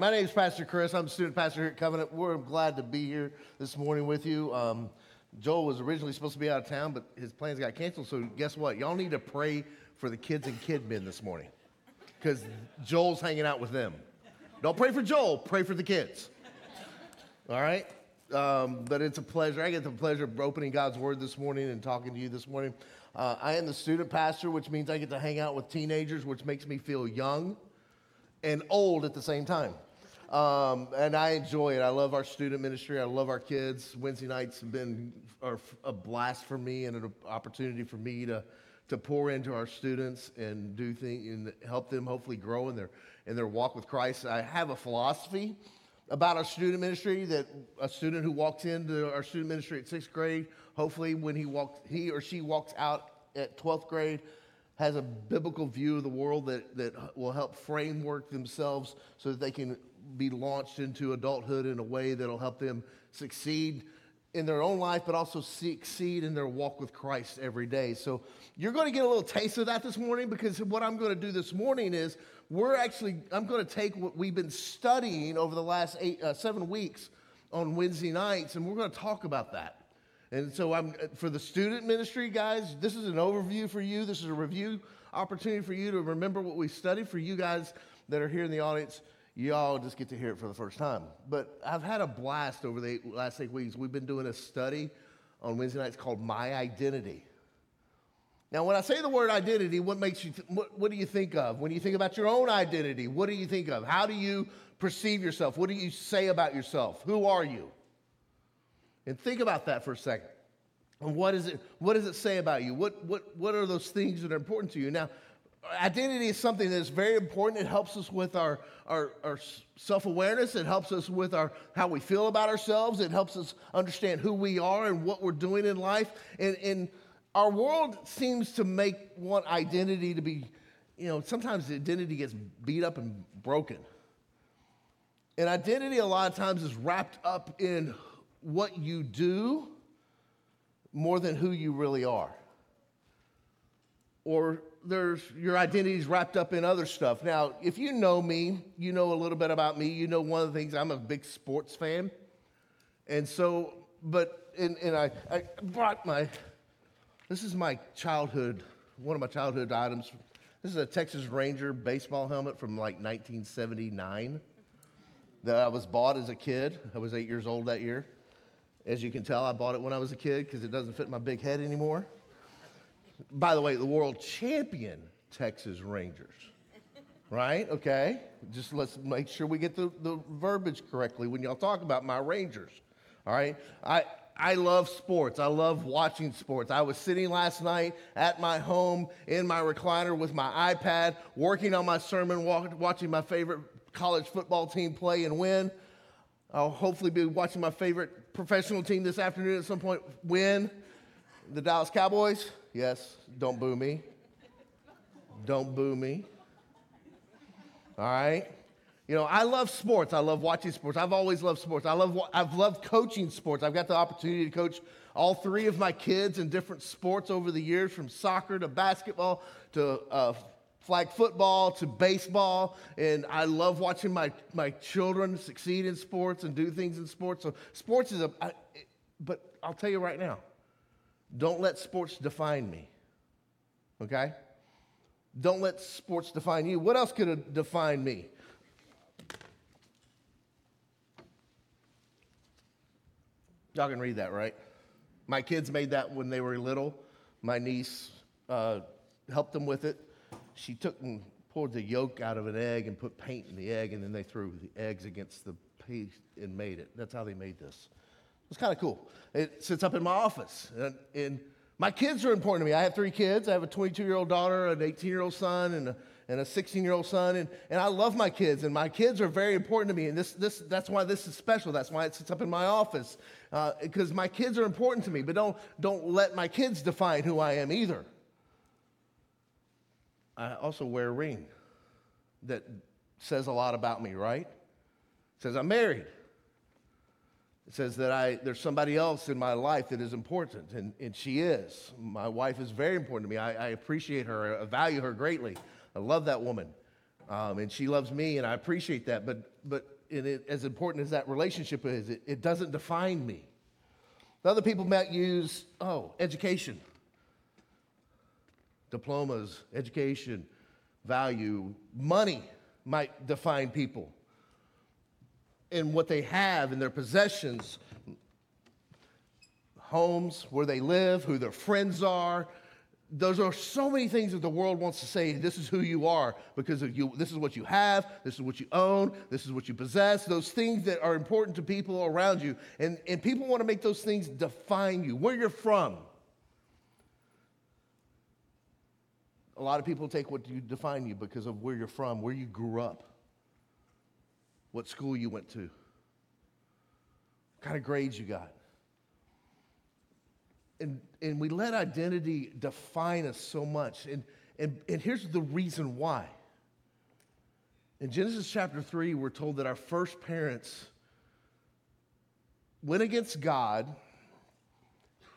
My name is Pastor Chris. I'm a student pastor here at Covenant. We're glad to be here this morning with you. Um, Joel was originally supposed to be out of town, but his plans got canceled. So guess what? Y'all need to pray for the kids and kid men this morning because Joel's hanging out with them. Don't pray for Joel, pray for the kids. All right? Um, but it's a pleasure. I get the pleasure of opening God's Word this morning and talking to you this morning. Uh, I am the student pastor, which means I get to hang out with teenagers, which makes me feel young and old at the same time. Um, and I enjoy it. I love our student ministry. I love our kids. Wednesday nights have been a blast for me and an opportunity for me to, to pour into our students and do things and help them hopefully grow in their, in their walk with Christ. I have a philosophy about our student ministry that a student who walks into our student ministry at sixth grade, hopefully when he walks, he or she walks out at 12th grade, has a biblical view of the world that, that will help framework themselves so that they can be launched into adulthood in a way that'll help them succeed in their own life, but also succeed in their walk with Christ every day. So you're going to get a little taste of that this morning because what I'm going to do this morning is we're actually, I'm going to take what we've been studying over the last eight, uh, seven weeks on Wednesday nights, and we're going to talk about that. And so I'm for the student ministry guys, this is an overview for you. This is a review opportunity for you to remember what we studied. For you guys that are here in the audience, y'all just get to hear it for the first time. But I've had a blast over the last eight weeks. We've been doing a study on Wednesday nights called My Identity. Now, when I say the word identity, what makes you th- what, what do you think of? When you think about your own identity, what do you think of? How do you perceive yourself? What do you say about yourself? Who are you? And think about that for a second. And what, is it, what does it say about you? What, what, what are those things that are important to you? Now, identity is something that's very important. It helps us with our, our, our self awareness, it helps us with our, how we feel about ourselves, it helps us understand who we are and what we're doing in life. And, and our world seems to make want identity to be, you know, sometimes identity gets beat up and broken. And identity, a lot of times, is wrapped up in what you do more than who you really are. Or there's your identity is wrapped up in other stuff. Now, if you know me, you know a little bit about me. You know one of the things I'm a big sports fan. And so, but, and, and I, I brought my, this is my childhood, one of my childhood items. This is a Texas Ranger baseball helmet from like 1979 that I was bought as a kid. I was eight years old that year. As you can tell, I bought it when I was a kid because it doesn't fit my big head anymore. By the way, the world champion Texas Rangers. Right? Okay. Just let's make sure we get the, the verbiage correctly when y'all talk about my Rangers. All right? I, I love sports. I love watching sports. I was sitting last night at my home in my recliner with my iPad, working on my sermon, watching my favorite college football team play and win. I'll hopefully be watching my favorite professional team this afternoon at some point win. The Dallas Cowboys. Yes, don't boo me. Don't boo me. All right. You know, I love sports. I love watching sports. I've always loved sports. I love, I've loved coaching sports. I've got the opportunity to coach all three of my kids in different sports over the years, from soccer to basketball to uh, flag football to baseball. And I love watching my, my children succeed in sports and do things in sports. So, sports is a, I, but I'll tell you right now, don't let sports define me. Okay? Don't let sports define you. What else could define me? Y'all can read that, right? My kids made that when they were little. My niece uh, helped them with it. She took and poured the yolk out of an egg and put paint in the egg, and then they threw the eggs against the paste and made it. That's how they made this. It's kind of cool. It sits up in my office. And, and, my kids are important to me. I have three kids. I have a 22 year old daughter, an 18 year old son, and a, and a 16 year old son. And, and I love my kids, and my kids are very important to me. And this, this, that's why this is special. That's why it sits up in my office, because uh, my kids are important to me. But don't, don't let my kids define who I am either. I also wear a ring that says a lot about me, right? It says I'm married. It says that I, there's somebody else in my life that is important, and, and she is. My wife is very important to me. I, I appreciate her, I value her greatly. I love that woman, um, and she loves me, and I appreciate that. But, but it, as important as that relationship is, it, it doesn't define me. Other people might use, oh, education, diplomas, education, value, money might define people in what they have, in their possessions, homes, where they live, who their friends are. Those are so many things that the world wants to say, this is who you are because of you, this is what you have, this is what you own, this is what you possess, those things that are important to people around you. And, and people want to make those things define you, where you're from. A lot of people take what you define you because of where you're from, where you grew up what school you went to, what kind of grades you got. And, and we let identity define us so much. And, and, and here's the reason why. In Genesis chapter 3, we're told that our first parents went against God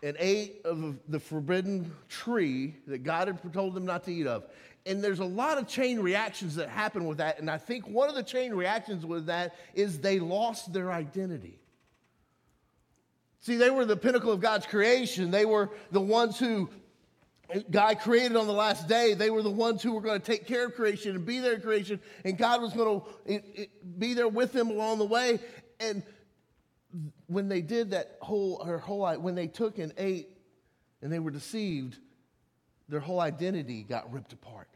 and ate of the forbidden tree that God had told them not to eat of. And there's a lot of chain reactions that happen with that. And I think one of the chain reactions with that is they lost their identity. See, they were the pinnacle of God's creation. They were the ones who God created on the last day. They were the ones who were going to take care of creation and be there in creation. And God was going to be there with them along the way. And when they did that whole, her whole, when they took and ate and they were deceived, their whole identity got ripped apart.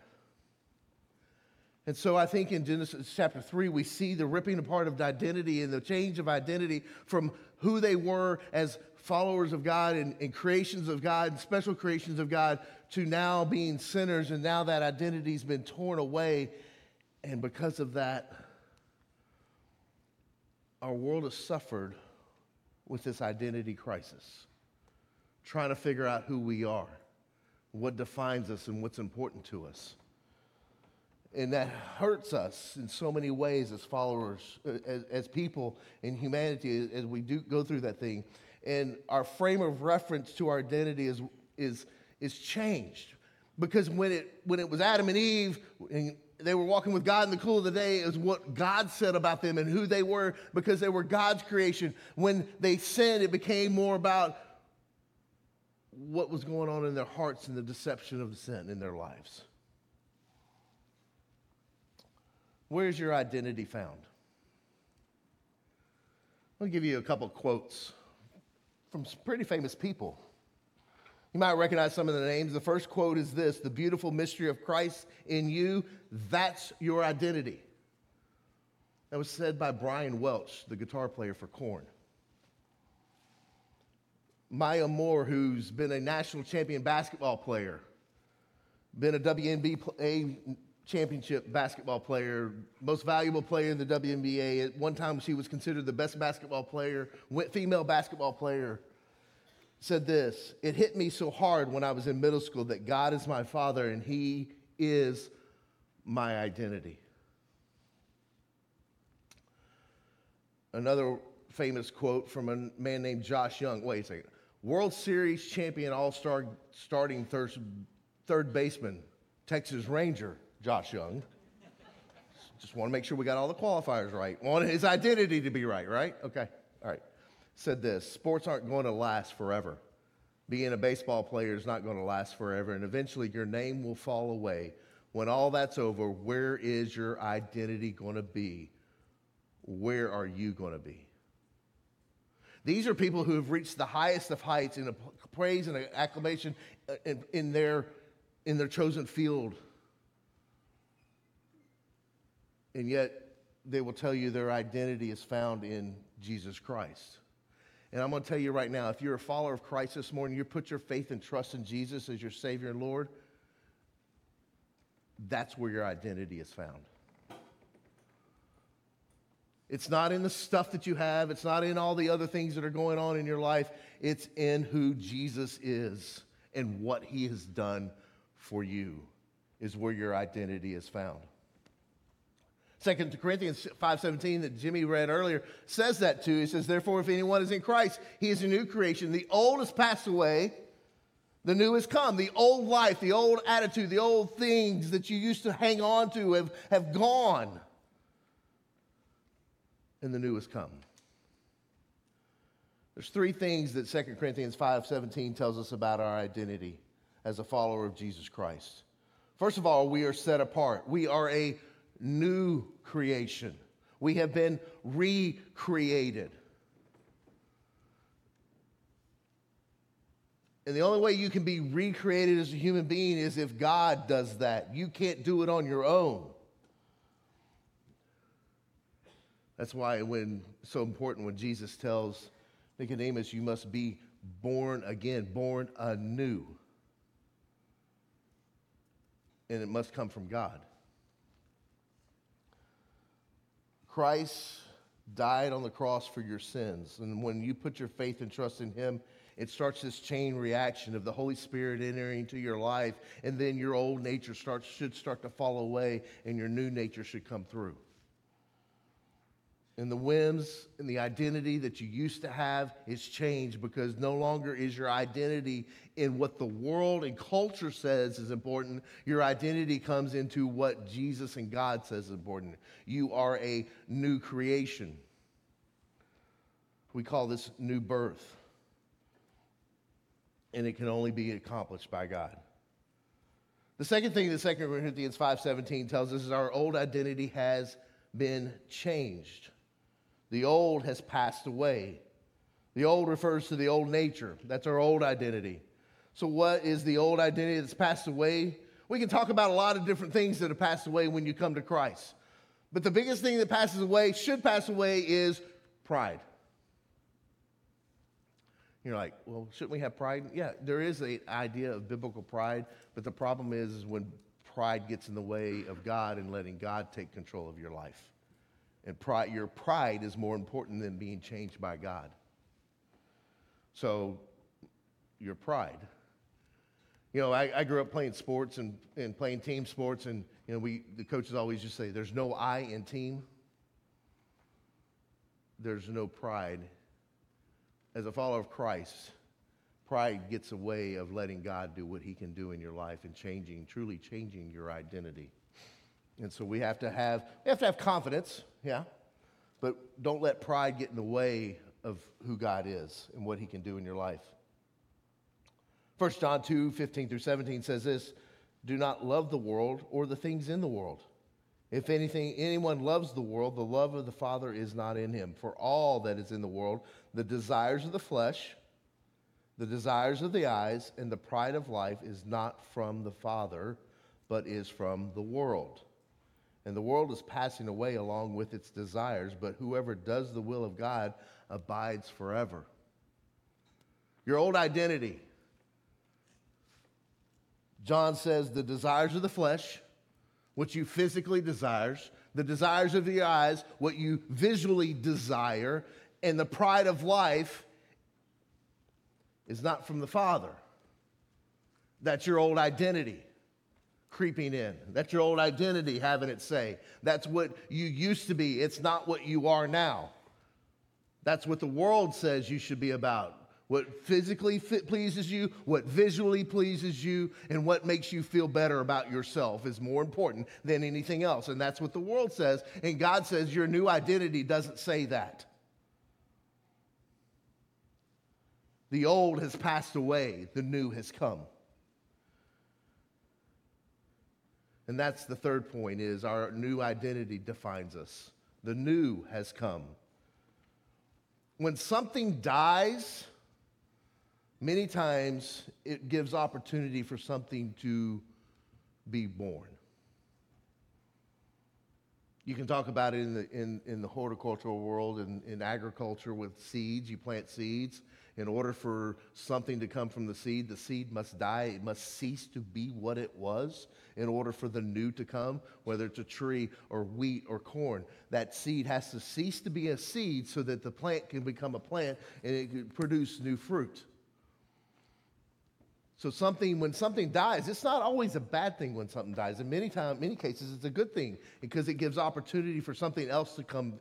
And so I think in Genesis chapter 3, we see the ripping apart of identity and the change of identity from who they were as followers of God and, and, creations of God and special creations of God to now being sinners. And now that identity's been torn away. And because of that, our world has suffered with this identity crisis, trying to figure out who we are, what defines us, and what's important to us. And that hurts us in so many ways as followers, uh, as, as people in humanity, as we do go through that thing. And our frame of reference to our identity is, is, is changed. Because when it, when it was Adam and Eve, and they were walking with God in the cool of the day, is what God said about them and who they were because they were God's creation. When they sinned, it became more about what was going on in their hearts and the deception of the sin in their lives. Where's your identity found? I'll give you a couple quotes from some pretty famous people. You might recognize some of the names. The first quote is this The beautiful mystery of Christ in you, that's your identity. That was said by Brian Welch, the guitar player for Korn. Maya Moore, who's been a national champion basketball player, been a WNBA championship basketball player, most valuable player in the WNBA. At one time, she was considered the best basketball player, female basketball player. Said this It hit me so hard when I was in middle school that God is my father and He is my identity. Another famous quote from a man named Josh Jung. Wait a second. World Series champion, all star starting third, third baseman, Texas Ranger, Josh Jung. Just want to make sure we got all the qualifiers right. Want his identity to be right, right? Okay, all right. Said this sports aren't going to last forever. Being a baseball player is not going to last forever, and eventually your name will fall away. When all that's over, where is your identity going to be? Where are you going to be? These are people who have reached the highest of heights in praise and acclamation uh, in, in, their, in their chosen field and yet they will tell you their identity is found in Jesus Christ. And I'm going to tell you right now if you're a follower of Christ this morning, you put your faith and trust in Jesus as your Savior and Lord, that's where your identity is found. It's not in the stuff that you have, it's not in all the other things that are going on in your life. It's in who Jesus is and what he has done for you, is where your identity is found. Second Corinthians 5:17 that Jimmy read earlier says that too. He says, Therefore, if anyone is in Christ, he is a new creation. The old has passed away, the new has come. The old life, the old attitude, the old things that you used to hang on to have, have gone and the new has come. There's three things that 2 Corinthians 5:17 tells us about our identity as a follower of Jesus Christ. First of all, we are set apart. We are a new creation. We have been recreated. And the only way you can be recreated as a human being is if God does that. You can't do it on your own. That's why when so important when Jesus tells Nicodemus, you must be born again, born anew. And it must come from God. Christ died on the cross for your sins. And when you put your faith and trust in Him, it starts this chain reaction of the Holy Spirit entering into your life, and then your old nature starts, should start to fall away, and your new nature should come through and the whims and the identity that you used to have is changed because no longer is your identity in what the world and culture says is important. Your identity comes into what Jesus and God says is important. You are a new creation. We call this new birth. And it can only be accomplished by God. The second thing that 2 Corinthians 5:17 tells us is our old identity has been changed. The old has passed away. The old refers to the old nature. That's our old identity. So, what is the old identity that's passed away? We can talk about a lot of different things that have passed away when you come to Christ. But the biggest thing that passes away, should pass away, is pride. You're like, well, shouldn't we have pride? Yeah, there is an idea of biblical pride, but the problem is, is when pride gets in the way of God and letting God take control of your life. And pride, your pride is more important than being changed by God. So, your pride. You know, I, I grew up playing sports and, and playing team sports, and you know, we the coaches always just say, "There's no I in team. There's no pride." As a follower of Christ, pride gets away of letting God do what He can do in your life and changing, truly changing your identity. And so we have to have, we have to have confidence, yeah, but don't let pride get in the way of who God is and what he can do in your life. 1 John 2, 15 through 17 says this, do not love the world or the things in the world. If anything, anyone loves the world, the love of the Father is not in him. For all that is in the world, the desires of the flesh, the desires of the eyes, and the pride of life is not from the Father, but is from the world. And the world is passing away along with its desires, but whoever does the will of God abides forever. Your old identity. John says the desires of the flesh, what you physically desires, the desires of the eyes, what you visually desire, and the pride of life is not from the Father. That's your old identity creeping in. That's your old identity having it say. That's what you used to be. It's not what you are now. That's what the world says you should be about. What physically pleases you, what visually pleases you, and what makes you feel better about yourself is more important than anything else. And that's what the world says. And God says your new identity doesn't say that. The old has passed away, the new has come. And that's the third point is our new identity defines us. The new has come. When something dies, many times it gives opportunity for something to be born. You can talk about it in the, in, in the horticultural world and in, in agriculture with seeds. You plant seeds. In order for something to come from the seed, the seed must die. It must cease to be what it was in order for the new to come, whether it's a tree or wheat or corn. That seed has to cease to be a seed so that the plant can become a plant and it can produce new fruit. So something, when something dies, it's not always a bad thing when something dies. In many times, many cases, it's a good thing because it gives opportunity for something else to come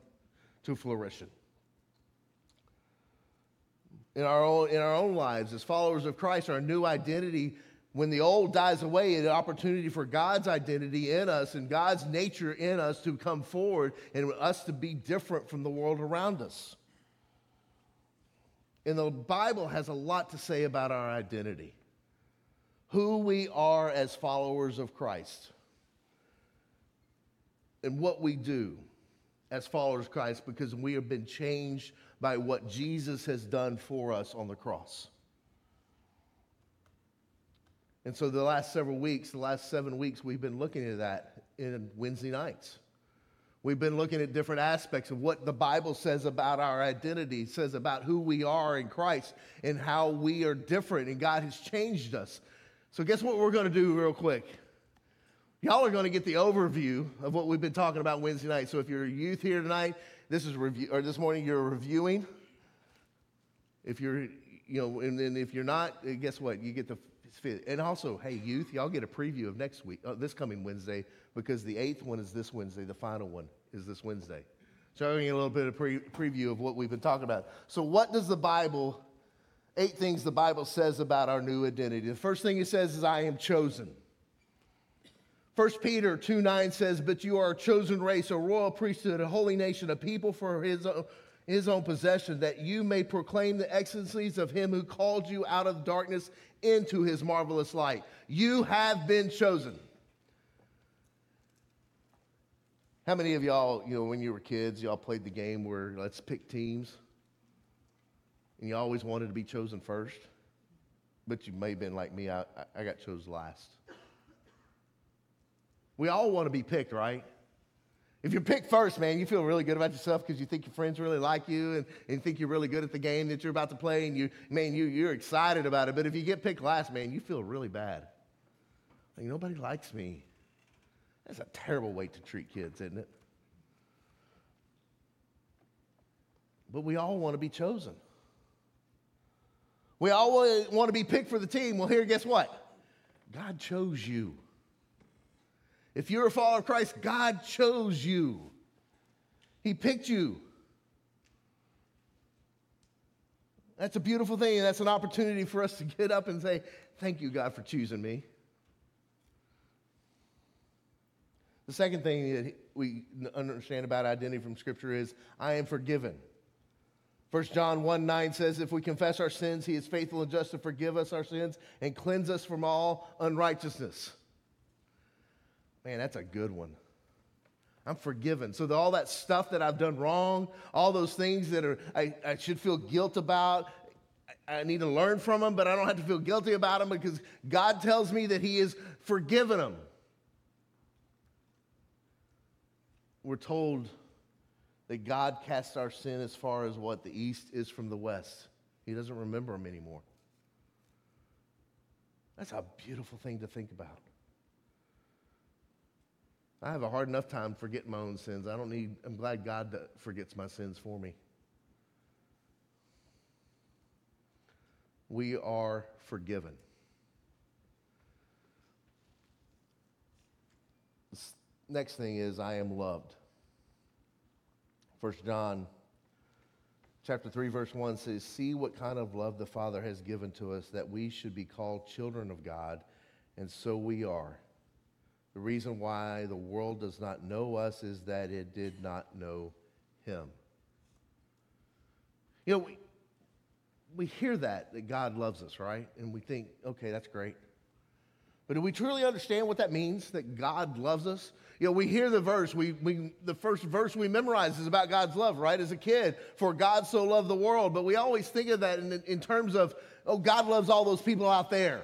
to fruition. In our own, in our own lives, as followers of Christ, our new identity, when the old dies away, an opportunity for God's identity in us and God's nature in us to come forward and us to be different from the world around us. And the Bible has a lot to say about our identity who we are as followers of Christ and what we do as followers of Christ because we have been changed by what Jesus has done for us on the cross. And so, the last several weeks, the last seven weeks, we've been looking at that in Wednesday nights. We've been looking at different aspects of what the Bible says about our identity, says about who we are in Christ, and how we are different, and God has changed us. So, guess what we're going to do real quick? Y'all are going to get the overview of what we've been talking about Wednesday night. So, if you're a youth here tonight, this is review, or this morning you're reviewing. If you're, you know, and then if you're not, eh, guess what? You get the. And also, hey, youth, y'all get a preview of next week, uh, this coming Wednesday, because the eighth one is this Wednesday. The final one is this Wednesday. Showing you a little bit of pre- preview of what we've been talking about. So, what does the Bible eight things the Bible says about our new identity. The first thing it says is, I am chosen. 1 Peter 2 9 says, But you are a chosen race, a royal priesthood, a holy nation, a people for his own, his own possession, that you may proclaim the excellencies of him who called you out of darkness into his marvelous light. You have been chosen. How many of y'all, you know, when you were kids, y'all played the game where let's pick teams? and you always wanted to be chosen first, but you may have been like me, I, I got chosen last. We all want to be picked, right? If you're picked first, man, you feel really good about yourself because you think your friends really like you and, and think you're really good at the game that you're about to play, and you, man, you, you're excited about it. But if you get picked last, man, you feel really bad. Like, nobody likes me. That's a terrible way to treat kids, isn't it? But we all want to be chosen. We all want to be picked for the team. Well, here, guess what? God chose you. If you're a follower of Christ, God chose you. He picked you. That's a beautiful thing, and that's an opportunity for us to get up and say, Thank you, God, for choosing me. The second thing that we understand about identity from Scripture is I am forgiven. 1 John 1 9 says, If we confess our sins, he is faithful and just to forgive us our sins and cleanse us from all unrighteousness. Man, that's a good one. I'm forgiven. So, all that stuff that I've done wrong, all those things that are, I, I should feel guilt about, I, I need to learn from them, but I don't have to feel guilty about them because God tells me that He has forgiven them. We're told that God casts our sin as far as what the east is from the west. He doesn't remember them anymore. That's a beautiful thing to think about. I have a hard enough time forgetting my own sins. I don't need, I'm glad God forgets my sins for me. We are forgiven. Next thing is, I am loved. First John chapter 3 verse 1 says, "See what kind of love the Father has given to us that we should be called children of God, and so we are." The reason why the world does not know us is that it did not know him. You know, we, we hear that, that God loves us, right? And we think, okay, that's great. But do we truly understand what that means, that God loves us? You know, we hear the verse, we, we, the first verse we memorize is about God's love, right? As a kid, for God so loved the world. But we always think of that in, in terms of, oh, God loves all those people out there.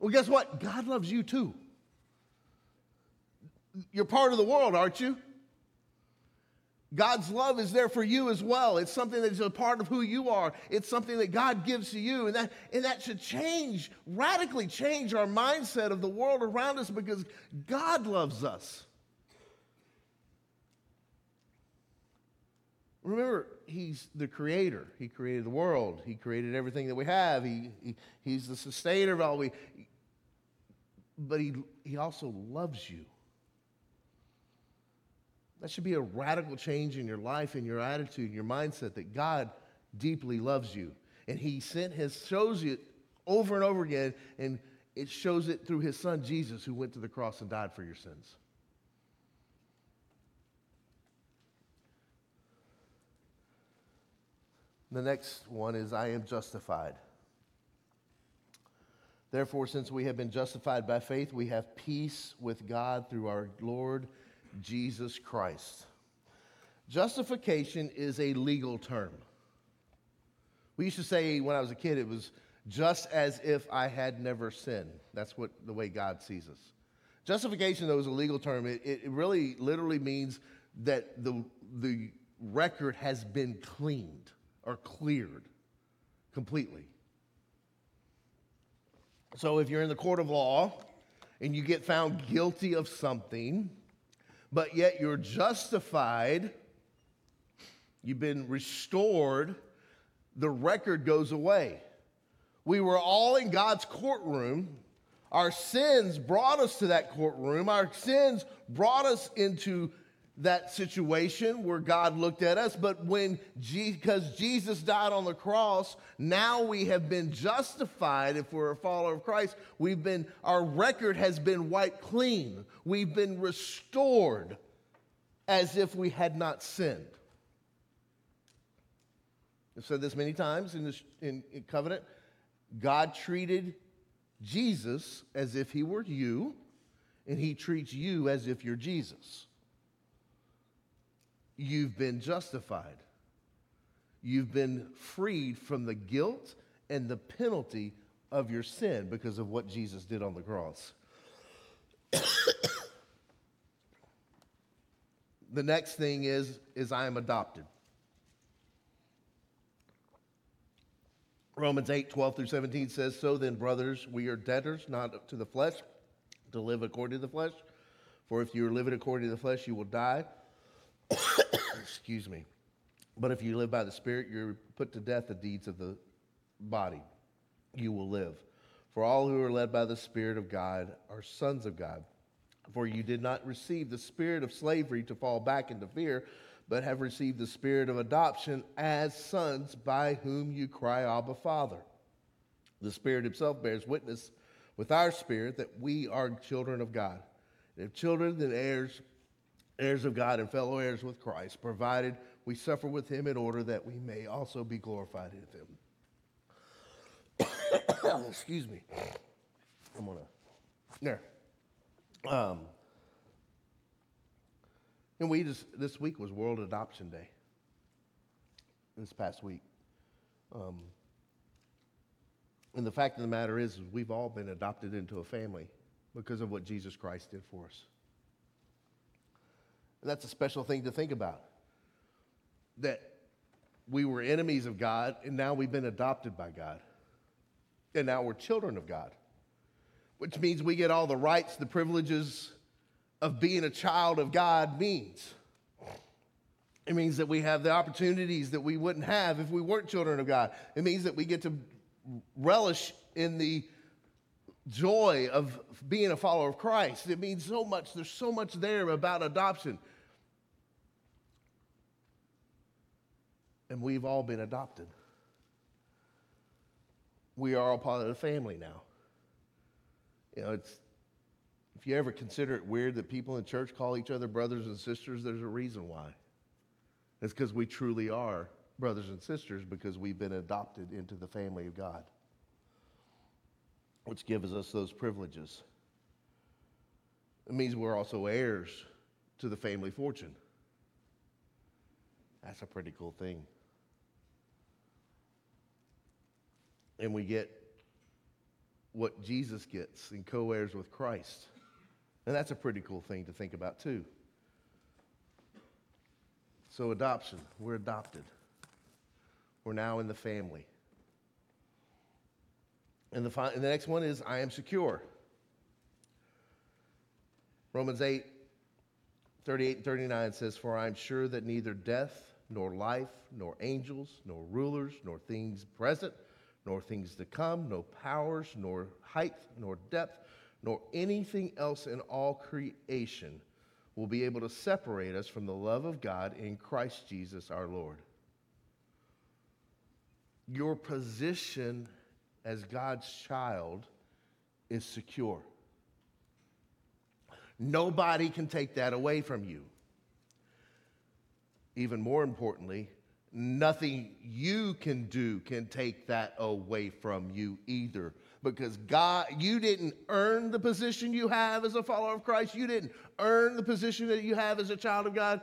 Well, guess what? God loves you too. You're part of the world, aren't you? God's love is there for you as well. It's something that's a part of who you are. It's something that God gives to you. And that, and that should change, radically change our mindset of the world around us because God loves us. Remember, He's the creator. He created the world. He created everything that we have. He, he, he's the sustainer of all we. But he, he also loves you. That should be a radical change in your life, in your attitude, in your mindset that God deeply loves you. And He sent His, shows it over and over again, and it shows it through His Son Jesus, who went to the cross and died for your sins. The next one is I am justified. Therefore, since we have been justified by faith, we have peace with God through our Lord Jesus Christ. Justification is a legal term. We used to say when I was a kid, it was just as if I had never sinned. That's what the way God sees us. Justification, though, is a legal term. It, it really literally means that the, the record has been cleaned or cleared completely. So if you're in the court of law and you get found guilty of something, but yet you're justified, you've been restored, the record goes away. We were all in God's courtroom. Our sins brought us to that courtroom. Our sins brought us into that situation where God looked at us, but when because Jesus died on the cross, now we have been justified if we're a follower of Christ. We've been our record has been wiped clean. We've been restored as if we had not sinned. I've said this many times in this in, in covenant. God treated Jesus as if he were you, and he treats you as if you're Jesus you've been justified. You've been freed from the guilt and the penalty of your sin because of what Jesus did on the cross. the next thing is is I am adopted. Romans 8, 12 through 17 says, So then, brothers, we are debtors, not to the flesh, to live according to the flesh. For if you are living according to the flesh, you will die. Excuse me. But if you live by the Spirit, you're put to death the deeds of the body. You will live. For all who are led by the Spirit of God are sons of God. For you did not receive the spirit of slavery to fall back into fear, but have received the spirit of adoption as sons by whom you cry, Abba, Father. The Spirit Himself bears witness with our spirit that we are children of God. And if children, then heirs heirs of God and fellow heirs with Christ, provided we suffer with him in order that we may also be glorified in him. Excuse me. I'm gonna there. Um, and we just this week was World Adoption Day. This past week. Um, and the fact of the matter is, is, we've all been adopted into a family because of what Jesus Christ did for us. And that's a special thing to think about. That we were enemies of God, and now we've been adopted by God. And now we're children of God, which means we get all the rights, the privileges of being a child of God means. It means that we have the opportunities that we wouldn't have if we weren't children of God. It means that we get to relish in the joy of being a follower of Christ. It means so much. There's so much there about adoption. And we've all been adopted. We are all part of the family now. You know, it's if you ever consider it weird that people in church call each other brothers and sisters, there's a reason why. It's because we truly are brothers and sisters because we've been adopted into the family of God, which gives us those privileges. It means we're also heirs to the family fortune. That's a pretty cool thing. And we get what Jesus gets and co heirs with Christ. And that's a pretty cool thing to think about, too. So, adoption, we're adopted. We're now in the family. And the, and the next one is I am secure. Romans 8, 38 and 39 says, For I am sure that neither death, nor life, nor angels, nor rulers, nor things present, nor things to come, no powers, nor height, nor depth, nor anything else in all creation will be able to separate us from the love of God in Christ Jesus our Lord. Your position as God's child is secure. Nobody can take that away from you. Even more importantly, nothing you can do can take that away from you either. Because God, you didn't earn the position you have as a follower of Christ. You didn't earn the position that you have as a child of God.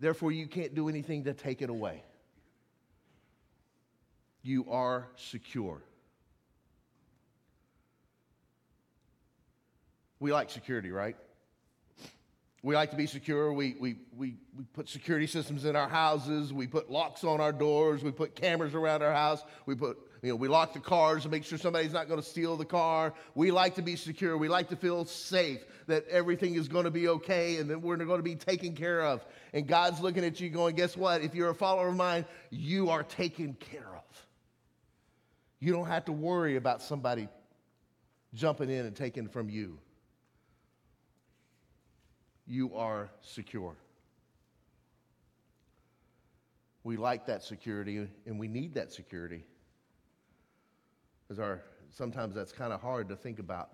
Therefore, you can't do anything to take it away. You are secure. We like security, right? We like to be secure. We, we, we, we put security systems in our houses. We put locks on our doors. We put cameras around our house. We put, you know, we lock the cars to make sure somebody's not going to steal the car. We like to be secure. We like to feel safe that everything is going to be okay and that we're going to be taken care of. And God's looking at you going, guess what? If you're a follower of mine, you are taken care of. You don't have to worry about somebody jumping in and taking from you you are secure. We like that security and we need that security. Because our sometimes that's kind of hard to think about.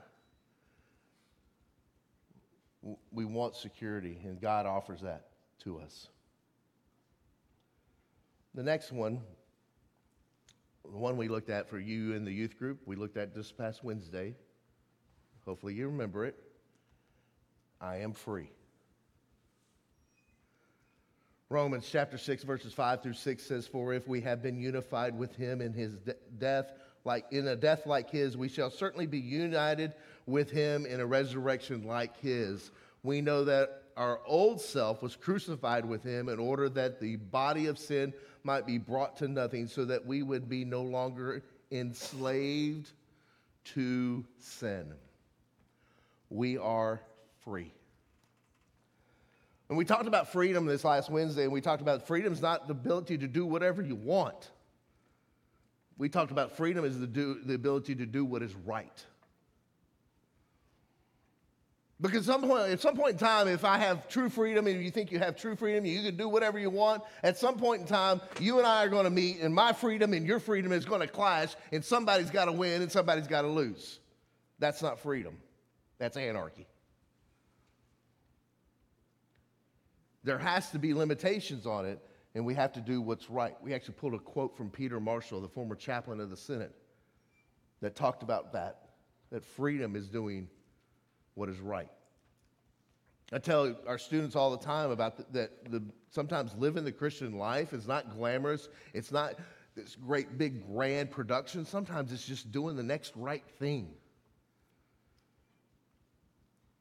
We want security, and God offers that to us. The next one, the one we looked at for you in the youth group, we looked at this past Wednesday. Hopefully, you remember it. I am free. Romans chapter 6, verses 5 through 6 says, For if we have been unified with him in his de- death, like in a death like his, we shall certainly be united with him in a resurrection like his. We know that our old self was crucified with him in order that the body of sin might be brought to nothing, so that we would be no longer enslaved to sin. We are free. And we talked about freedom this last Wednesday, and we talked about freedom is not the ability to do whatever you want. We talked about freedom is the, do, the ability to do what is right. Because some point, at some point in time, if I have true freedom and you think you have true freedom, you can do whatever you want, at some point in time, you and I are going to meet, and my freedom and your freedom is going to clash, and somebody's got to win and somebody's got to lose. That's not freedom, that's anarchy. There has to be limitations on it, and we have to do what's right. We actually pulled a quote from Peter Marshall, the former chaplain of the Senate, that talked about that, that freedom is doing what is right. I tell our students all the time about the, that the, sometimes living the Christian life is not glamorous. It's not this great big grand production. Sometimes it's just doing the next right thing.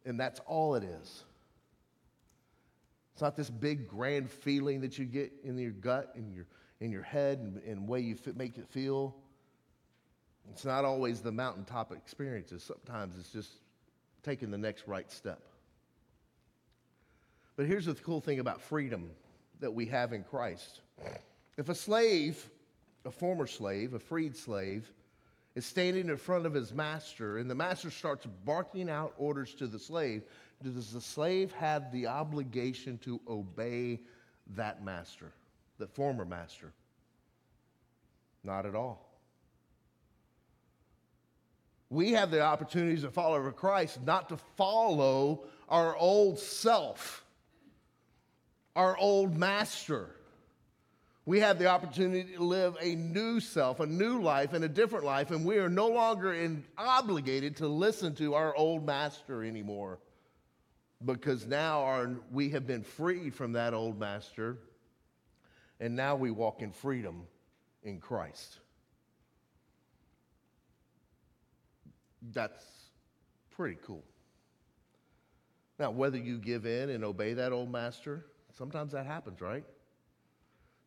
And that's all it is. It's not this big grand feeling that you get in your gut, and your, in your head, and, and way you fit, make it feel. It's not always the mountaintop experiences. Sometimes it's just taking the next right step. But here's the cool thing about freedom that we have in Christ. If a slave, a former slave, a freed slave, is standing in front of his master and the master starts barking out orders to the slave, does the slave have the obligation to obey that master, the former master? Not at all. We have the opportunity follower of Christ not to follow our old self, our old master. We have the opportunity to live a new self, a new life, and a different life, and we are no longer in, obligated to listen to our old master anymore because now our, we have been freed from that old master, and now we walk in freedom in Christ. That's pretty cool. Now, whether you give in and obey that old master, sometimes that happens, right?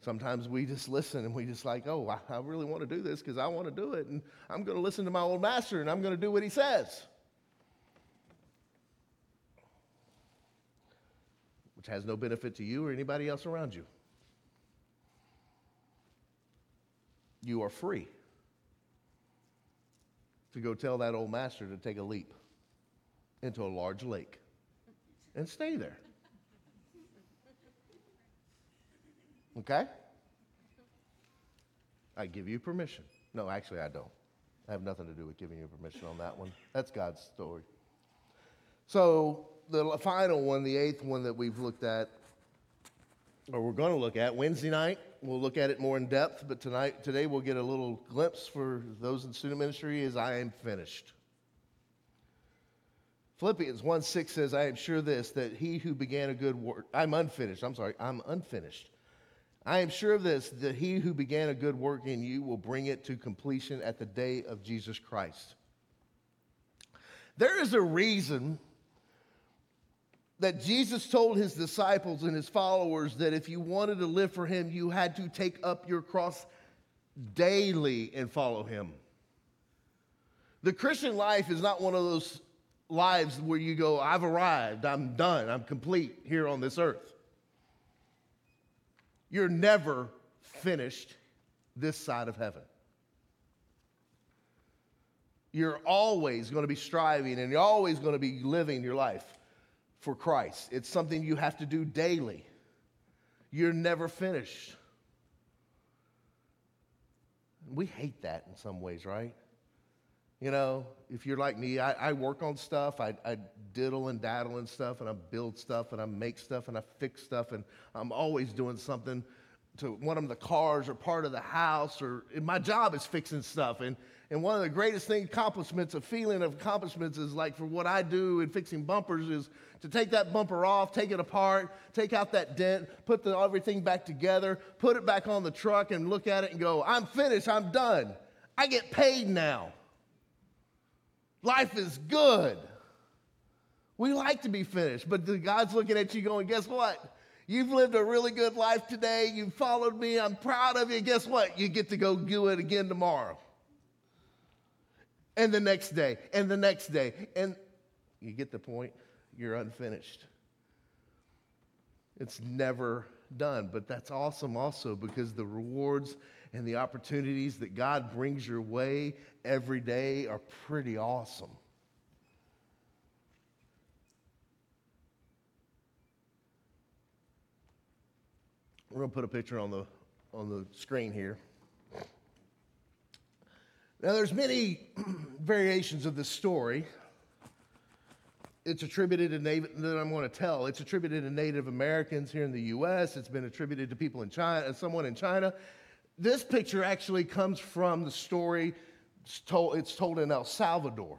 Sometimes we just listen and we just like, oh, I, I really want to do this because I want to do it. And I'm going to listen to my old master and I'm going to do what he says. Which has no benefit to you or anybody else around you. You are free to go tell that old master to take a leap into a large lake and stay there. Okay? I give you permission. No, actually, I don't. I have nothing to do with giving you permission on that one. That's God's story. So, the final one, the eighth one that we've looked at, or we're going to look at Wednesday night, we'll look at it more in depth, but tonight, today, we'll get a little glimpse for those in student ministry is I am finished. Philippians 1 6 says, I am sure this, that he who began a good work, I'm unfinished, I'm sorry, I'm unfinished. I am sure of this, that he who began a good work in you will bring it to completion at the day of Jesus Christ. There is a reason that Jesus told his disciples and his followers that if you wanted to live for him, you had to take up your cross daily and follow him. The Christian life is not one of those lives where you go, I've arrived, I'm done, I'm complete here on this earth. You're never finished this side of heaven. You're always going to be striving and you're always going to be living your life for Christ. It's something you have to do daily. You're never finished. We hate that in some ways, right? You know, if you're like me, I, I work on stuff, I, I, diddle and daddle and stuff, and I build stuff, and I make stuff, and I fix stuff, and I'm always doing something to one of the cars or part of the house, or my job is fixing stuff. And, and one of the greatest thing, accomplishments, a feeling of accomplishments is like for what I do in fixing bumpers is to take that bumper off, take it apart, take out that dent, put the, everything back together, put it back on the truck, and look at it and go, I'm finished, I'm done. I get paid now. Life is good. We like to be finished, but God's looking at you going, guess what? You've lived a really good life today. You followed me. I'm proud of you. Guess what? You get to go do it again tomorrow. And the next day, and the next day. And you get the point? You're unfinished. It's never done. But that's awesome also because the rewards and the opportunities that God brings your way every day are pretty awesome. We're going to put a picture on the, on the screen here. Now, there's many variations of this story. It's attributed to Native, that I'm going to tell. It's attributed to Native Americans here in the U.S. It's been attributed to people in China, uh, someone in China. This picture actually comes from the story, it's told, it's told in El Salvador.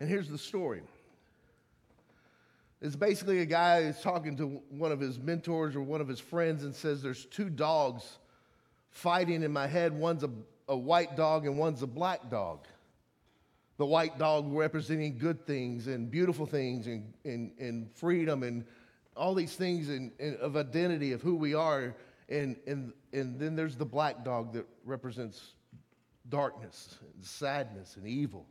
And here's the story. It's basically a guy who's talking to one of his mentors or one of his friends and says, There's two dogs fighting in my head. One's a, a white dog and one's a black dog. The white dog representing good things and beautiful things and, and, and freedom and all these things and, of identity of who we are. And, and, and then there's the black dog that represents darkness and sadness and evil.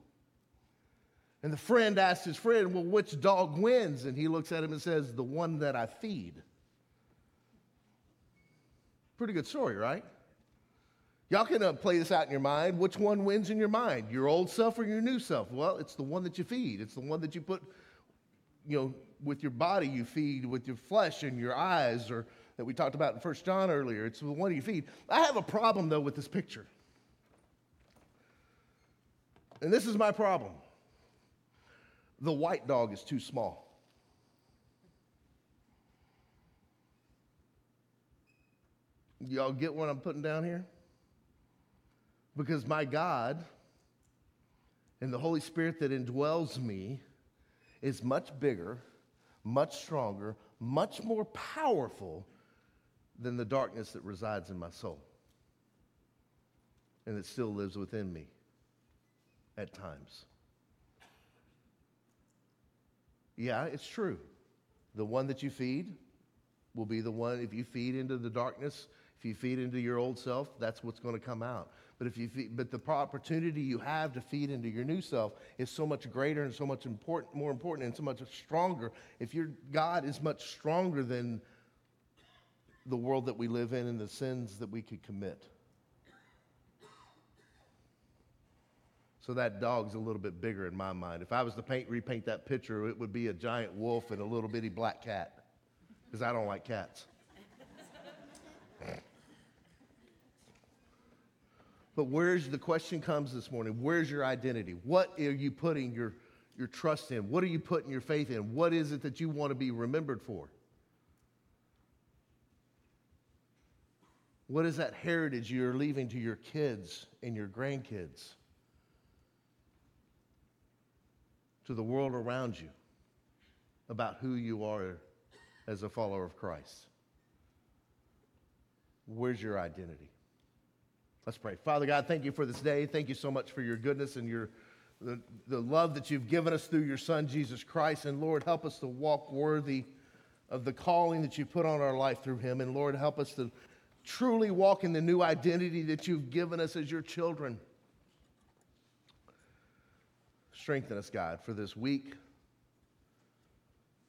And the friend asks his friend, Well, which dog wins? And he looks at him and says, The one that I feed. Pretty good story, right? Y'all can uh, play this out in your mind. Which one wins in your mind? Your old self or your new self? Well, it's the one that you feed. It's the one that you put, you know, with your body, you feed with your flesh and your eyes, or that we talked about in First John earlier. It's the one you feed. I have a problem, though, with this picture. And this is my problem the white dog is too small. Y'all get what I'm putting down here? Because my God and the Holy Spirit that indwells me is much bigger, much stronger, much more powerful than the darkness that resides in my soul and that still lives within me at times. Yeah, it's true. The one that you feed will be the one, if you feed into the darkness, if you feed into your old self, that's what's going to come out. But if you feed, but the opportunity you have to feed into your new self is so much greater and so much important, more important and so much stronger. If your God is much stronger than the world that we live in and the sins that we could commit. So that dog's a little bit bigger in my mind. If I was to paint, repaint that picture, it would be a giant wolf and a little bitty black cat, because I don't like cats. But where's the question comes this morning? Where's your identity? What are you putting your, your trust in? What are you putting your faith in? What is it that you want to be remembered for? What is that heritage you're leaving to your kids and your grandkids? To the world around you about who you are as a follower of Christ? Where's your identity? Let's pray. Father God, thank you for this day. Thank you so much for your goodness and your the, the love that you've given us through your Son, Jesus Christ. And Lord, help us to walk worthy of the calling that you put on our life through him. And Lord, help us to truly walk in the new identity that you've given us as your children. Strengthen us, God, for this week,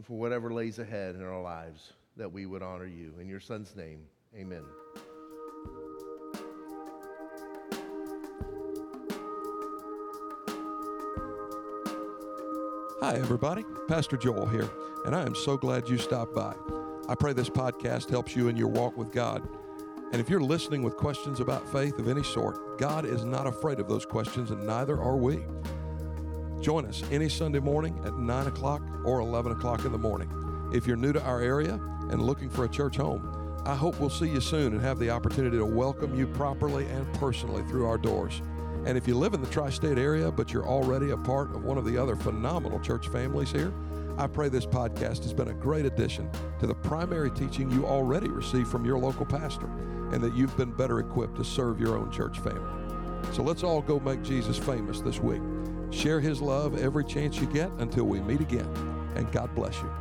for whatever lays ahead in our lives, that we would honor you. In your Son's name, amen. Hi, everybody. Pastor Joel here, and I am so glad you stopped by. I pray this podcast helps you in your walk with God. And if you're listening with questions about faith of any sort, God is not afraid of those questions, and neither are we. Join us any Sunday morning at 9 o'clock or 11 o'clock in the morning. If you're new to our area and looking for a church home, I hope we'll see you soon and have the opportunity to welcome you properly and personally through our doors. And if you live in the tri state area, but you're already a part of one of the other phenomenal church families here, I pray this podcast has been a great addition to the primary teaching you already receive from your local pastor, and that you've been better equipped to serve your own church family. So let's all go make Jesus famous this week. Share his love every chance you get until we meet again, and God bless you.